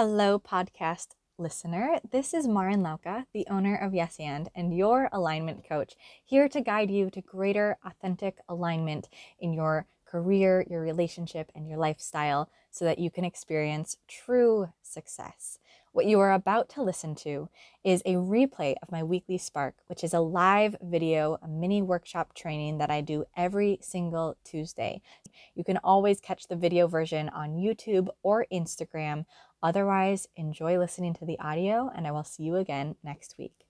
Hello, podcast listener. This is Marin Lauka, the owner of Yes and, and your alignment coach, here to guide you to greater authentic alignment in your career, your relationship, and your lifestyle so that you can experience true success. What you are about to listen to is a replay of my weekly Spark, which is a live video, a mini workshop training that I do every single Tuesday. You can always catch the video version on YouTube or Instagram. Otherwise, enjoy listening to the audio, and I will see you again next week.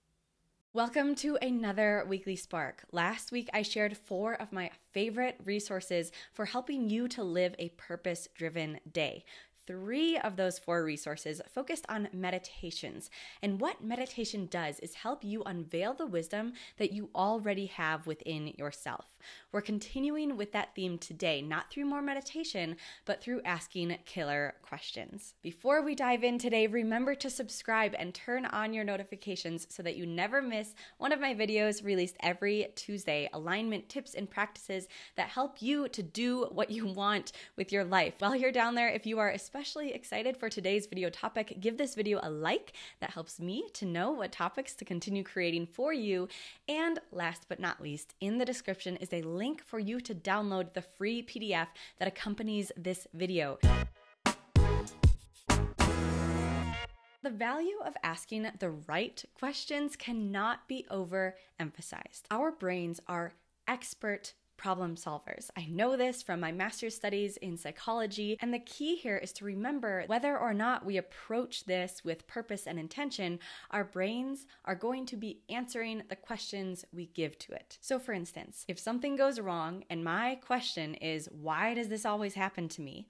Welcome to another weekly spark. Last week, I shared four of my favorite resources for helping you to live a purpose driven day. Three of those four resources focused on meditations. And what meditation does is help you unveil the wisdom that you already have within yourself. We're continuing with that theme today, not through more meditation, but through asking killer questions. Before we dive in today, remember to subscribe and turn on your notifications so that you never miss one of my videos released every Tuesday alignment tips and practices that help you to do what you want with your life. While you're down there, if you are especially especially excited for today's video topic, give this video a like. That helps me to know what topics to continue creating for you. And last but not least, in the description is a link for you to download the free PDF that accompanies this video. The value of asking the right questions cannot be overemphasized. Our brains are expert problem solvers. I know this from my master's studies in psychology, and the key here is to remember whether or not we approach this with purpose and intention, our brains are going to be answering the questions we give to it. So, for instance, if something goes wrong and my question is, Why does this always happen to me?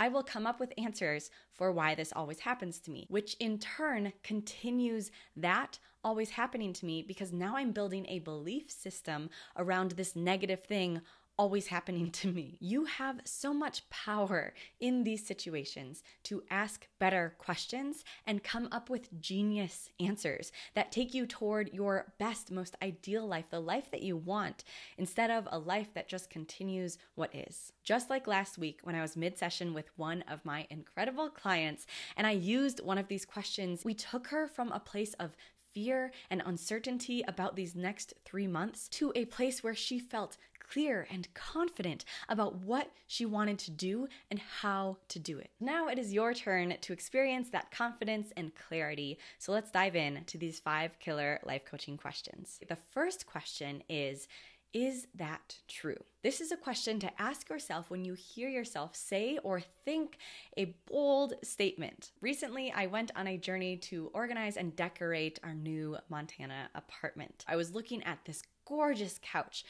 I will come up with answers for why this always happens to me, which in turn continues that always happening to me because now I'm building a belief system around this negative thing always happening to me. You have so much power in these situations to ask better questions and come up with genius answers that take you toward your best, most ideal life, the life that you want, instead of a life that just continues what is. Just like last week when I was mid session with one of my incredible clients and I used one of these questions, we took her from a place of fear and uncertainty about these next three months to a place where she felt clear and confident about what she wanted to do and how to do it. Now it is your turn to experience that confidence and clarity. So let's dive in to these five killer life coaching questions. The first question is, is that true? This is a question to ask yourself when you hear yourself say or think a bold statement. Recently, I went on a journey to organize and decorate our new Montana apartment. I was looking at this gorgeous couch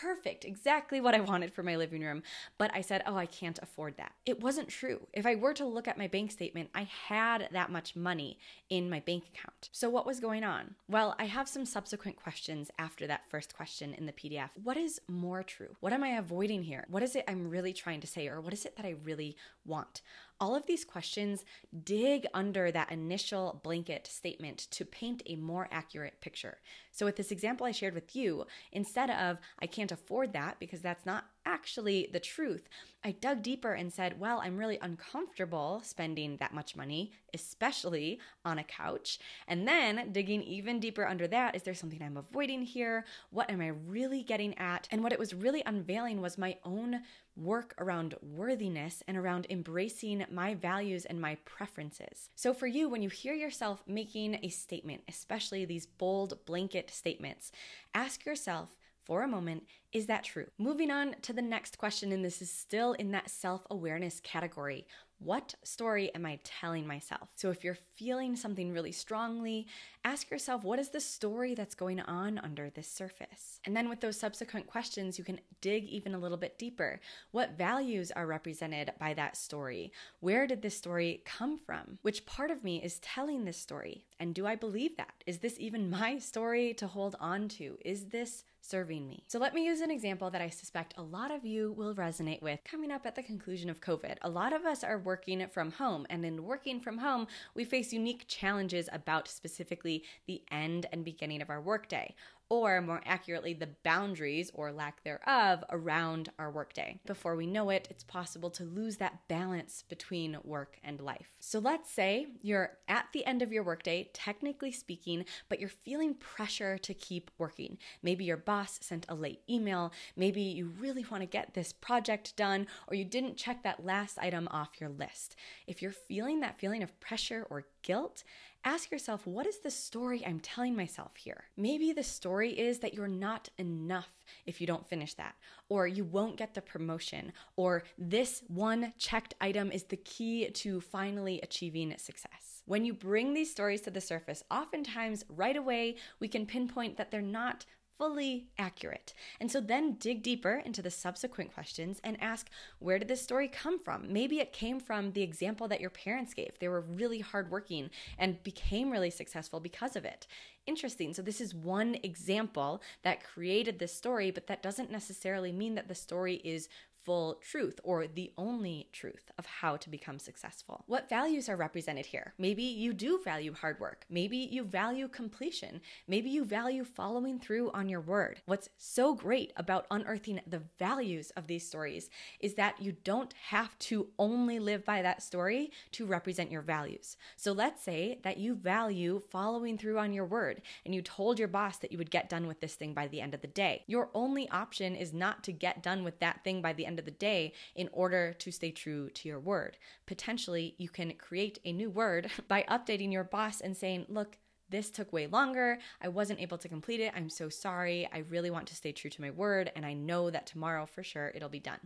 perfect, exactly what I wanted for my living room. But I said, oh, I can't afford that. It wasn't true. If I were to look at my bank statement, I had that much money in my bank account. So what was going on? Well, I have some subsequent questions after that first question in the PDF. What is more true? What am I avoiding here? What is it I'm really trying to say? Or what is it that I really want? All of these questions dig under that initial blanket statement to paint a more accurate picture. So, with this example I shared with you, instead of, I can't afford that because that's not actually the truth. I dug deeper and said, well, I'm really uncomfortable spending that much money, especially on a couch. And then digging even deeper under that, is there something I'm avoiding here? What am I really getting at? And what it was really unveiling was my own work around worthiness and around embracing my values and my preferences. So, for you, when you hear yourself making a statement, especially these bold blanket statements, ask yourself, for a moment, is that true? Moving on to the next question, and this is still in that self awareness category. What story am I telling myself? So, if you're feeling something really strongly, ask yourself, what is the story that's going on under this surface? And then, with those subsequent questions, you can dig even a little bit deeper. What values are represented by that story? Where did this story come from? Which part of me is telling this story? And do I believe that? Is this even my story to hold on to? Is this serving me? So, let me use an example that I suspect a lot of you will resonate with coming up at the conclusion of COVID. A lot of us are working from home, and in working from home, we face unique challenges about specifically the end and beginning of our workday. Or more accurately, the boundaries or lack thereof around our workday. Before we know it, it's possible to lose that balance between work and life. So let's say you're at the end of your workday, technically speaking, but you're feeling pressure to keep working. Maybe your boss sent a late email, maybe you really want to get this project done, or you didn't check that last item off your list. If you're feeling that feeling of pressure or guilt, ask yourself what is the story I'm telling myself here? Maybe the story is that you're not enough if you don't finish that, or you won't get the promotion, or this one checked item is the key to finally achieving success. When you bring these stories to the surface, oftentimes right away we can pinpoint that they're not fully accurate. And so then dig deeper into the subsequent questions and ask where did this story come from? Maybe it came from the example that your parents gave. They were really hardworking and became really successful because of it. Interesting. So, this is one example that created this story, but that doesn't necessarily mean that the story is full truth or the only truth of how to become successful. What values are represented here? Maybe you do value hard work. Maybe you value completion. Maybe you value following through on your word. What's so great about unearthing the values of these stories is that you don't have to only live by that story to represent your values. So let's say that you value following through on your word and you told your boss that you would get done with this thing by the end of the day. Your only option is not to get done with that thing by the end end of the day in order to stay true to your word. Potentially, you can create a new word by updating your boss and saying, look, this took way longer. I wasn't able to complete it. I'm so sorry. I really want to stay true to my word, and I know that tomorrow for sure it'll be done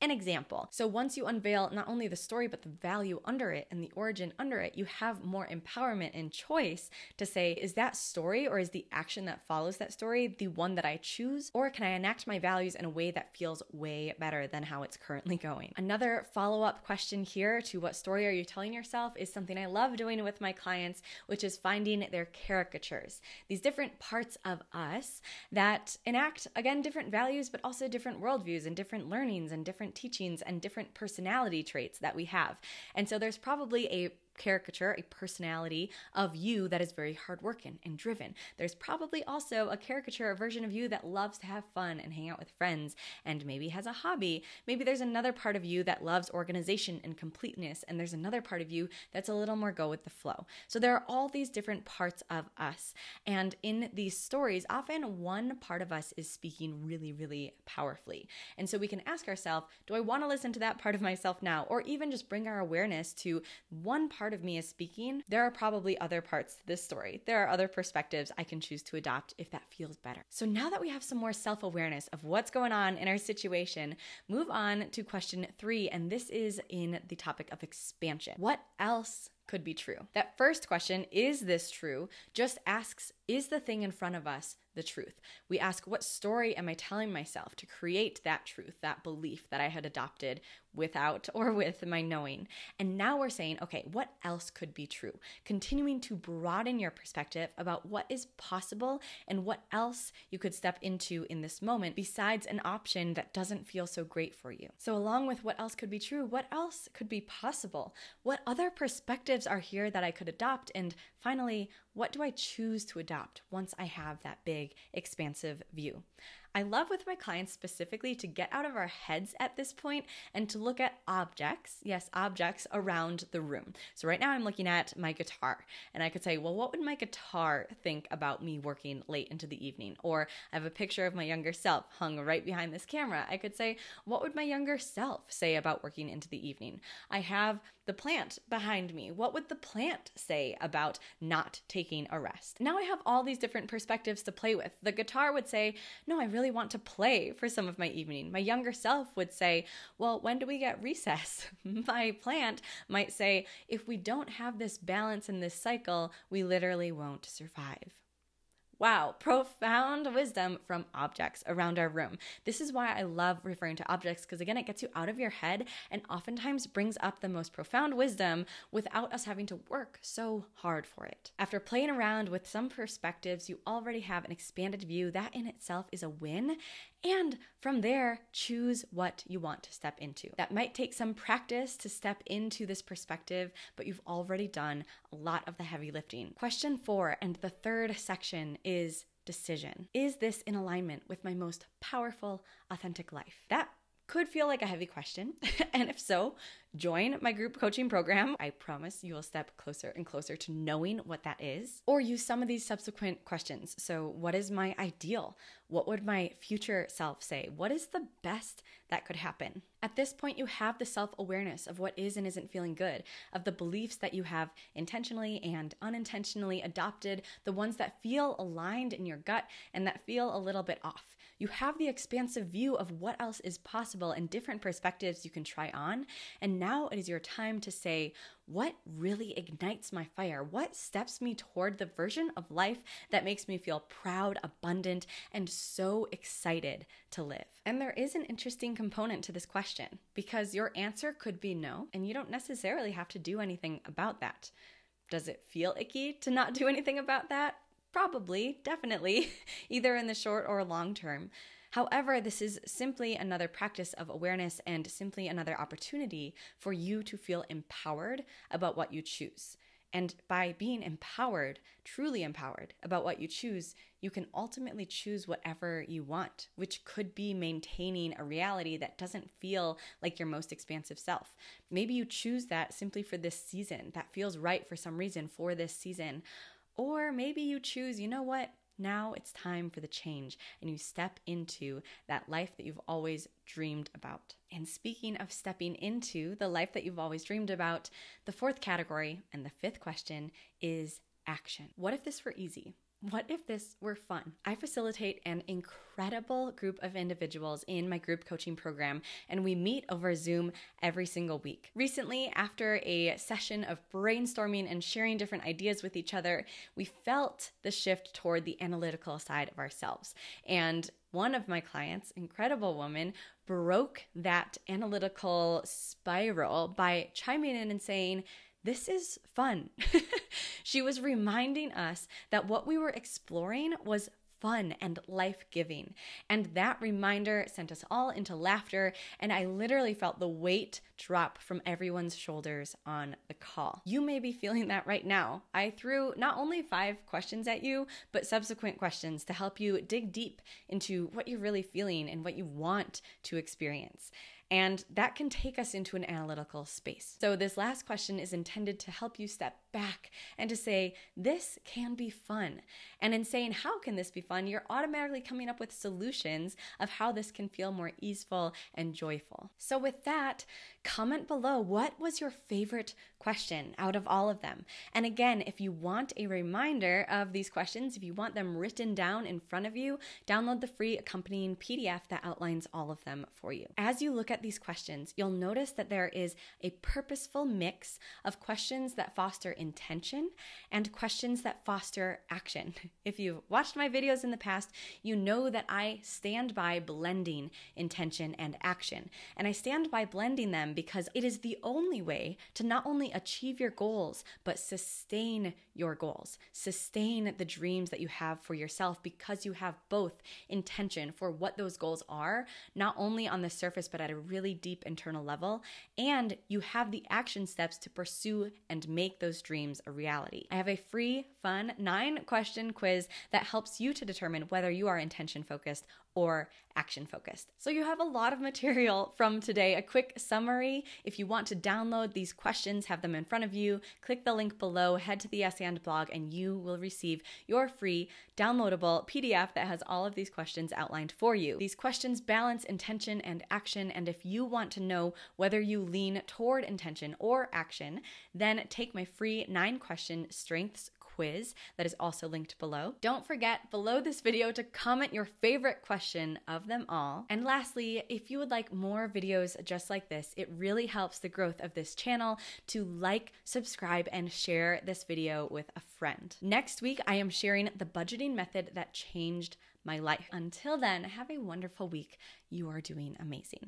an example. So once you unveil not only the story, but the value under it and the origin under it, you have more empowerment and choice to say, is that story or is the action that follows that story the one that I choose? Or can I enact my values in a way that feels way better than how it's currently going? Another follow up question here to what story are you telling yourself is something I love doing with my clients, which is finding their caricatures. These different parts of us that enact, again, different values, but also different worldviews and different learnings and different different teachings and different personality traits that we have. And so there's probably a caricature, a personality of you that is very hardworking and driven. There's probably also a caricature, a version of you that loves to have fun and hang out with friends and maybe has a hobby. Maybe there's another part of you that loves organization and completeness, and there's another part of you that's a little more go with the flow. So there are all these different parts of us. And in these stories, often one part of us is speaking really, really powerfully. And so we can ask ourselves, do I want to listen to that part of myself now? Or even just bring our awareness to one part part of me is speaking, there are probably other parts to this story. There are other perspectives I can choose to adopt if that feels better. So now that we have some more self awareness of what's going on in our situation, move on to question three. And this is in the topic of expansion. What else could be true? That first question, is this true, just asks, is the thing in front of us the truth? We ask, what story am I telling myself to create that truth, that belief that I had adopted without or with my knowing? And now we're saying, okay, what else could be true? Continuing to broaden your perspective about what is possible and what else you could step into in this moment besides an option that doesn't feel so great for you. So, along with what else could be true, what else could be possible? What other perspectives are here that I could adopt? And finally, what do I choose to adopt once I have that big, expansive view? I love with my clients specifically to get out of our heads at this point and to look at objects, yes, objects around the room. So right now I'm looking at my guitar and I could say, well, what would my guitar think about me working late into the evening? Or I have a picture of my younger self hung right behind this camera. I could say, what would my younger self say about working into the evening? I have the plant behind me. What would the plant say about not taking a rest? Now I have all these different perspectives to play with. The guitar would say, no, I really want to play for some of my evening. My younger self would say, Well, when do we get recess? my plant might say, If we don't have this balance in this cycle, we literally won't survive. Wow, profound wisdom from objects around our room. This is why I love referring to objects because, again, it gets you out of your head and oftentimes brings up the most profound wisdom without us having to work so hard for it. After playing around with some perspectives, you already have an expanded view. That in itself is a win. And from there, choose what you want to step into. That might take some practice to step into this perspective, but you've already done a lot of the heavy lifting. Question four, and the third section is decision. Is this in alignment with my most powerful, authentic life? That could feel like a heavy question. and if so, join my group coaching program. I promise you will step closer and closer to knowing what that is. Or use some of these subsequent questions. So, what is my ideal? What would my future self say? What is the best that could happen? At this point, you have the self awareness of what is and isn't feeling good, of the beliefs that you have intentionally and unintentionally adopted, the ones that feel aligned in your gut and that feel a little bit off. You have the expansive view of what else is possible and different perspectives you can try on. And now it is your time to say, what really ignites my fire? What steps me toward the version of life that makes me feel proud, abundant, and so excited to live? And there is an interesting component to this question because your answer could be no, and you don't necessarily have to do anything about that. Does it feel icky to not do anything about that? Probably, definitely, either in the short or long term. However, this is simply another practice of awareness and simply another opportunity for you to feel empowered about what you choose. And by being empowered, truly empowered about what you choose, you can ultimately choose whatever you want, which could be maintaining a reality that doesn't feel like your most expansive self. Maybe you choose that simply for this season, that feels right for some reason for this season. Or maybe you choose, you know what? Now it's time for the change, and you step into that life that you've always dreamed about. And speaking of stepping into the life that you've always dreamed about, the fourth category and the fifth question is action. What if this were easy? What if this were fun? I facilitate an incredible group of individuals in my group coaching program, and we meet over Zoom every single week. Recently, after a session of brainstorming and sharing different ideas with each other, we felt the shift toward the analytical side of ourselves. And one of my clients, incredible woman, broke that analytical spiral by chiming in and saying, this is fun. she was reminding us that what we were exploring was fun and life giving. And that reminder sent us all into laughter, and I literally felt the weight drop from everyone's shoulders on the call. You may be feeling that right now. I threw not only five questions at you, but subsequent questions to help you dig deep into what you're really feeling and what you want to experience. And that can take us into an analytical space. So, this last question is intended to help you step back and to say, this can be fun. And in saying, how can this be fun, you're automatically coming up with solutions of how this can feel more easeful and joyful. So, with that, comment below what was your favorite question out of all of them. And again, if you want a reminder of these questions, if you want them written down in front of you, download the free accompanying PDF that outlines all of them for you. As you look at these questions, you'll notice that there is a purposeful mix of questions that foster intention and questions that foster action. If you've watched my videos in the past, you know that I stand by blending intention and action. And I stand by blending them because it is the only way to not only achieve your goals, but sustain your goals, sustain the dreams that you have for yourself because you have both intention for what those goals are, not only on the surface, but at a really deep internal level, and you have the action steps to pursue and make those dreams a reality. I have a free, fun nine question quiz that helps you to determine whether you are intention focused or action focused. So you have a lot of material from today. A quick summary. If you want to download these questions, have them in front of you, click the link below, head to the Yes and blog, and you will receive your free downloadable PDF that has all of these questions outlined for you. These questions balance intention and action, and if you want to know whether you lean toward intention or action, then take my free nine question strengths quiz that is also linked below. Don't forget below this video to comment your favorite question of them all. And lastly, if you would like more videos just like this, it really helps the growth of this channel to like, subscribe, and share this video with a friend. Next week, I am sharing the budgeting method that changed my life. Until then, have a wonderful week. You are doing amazing.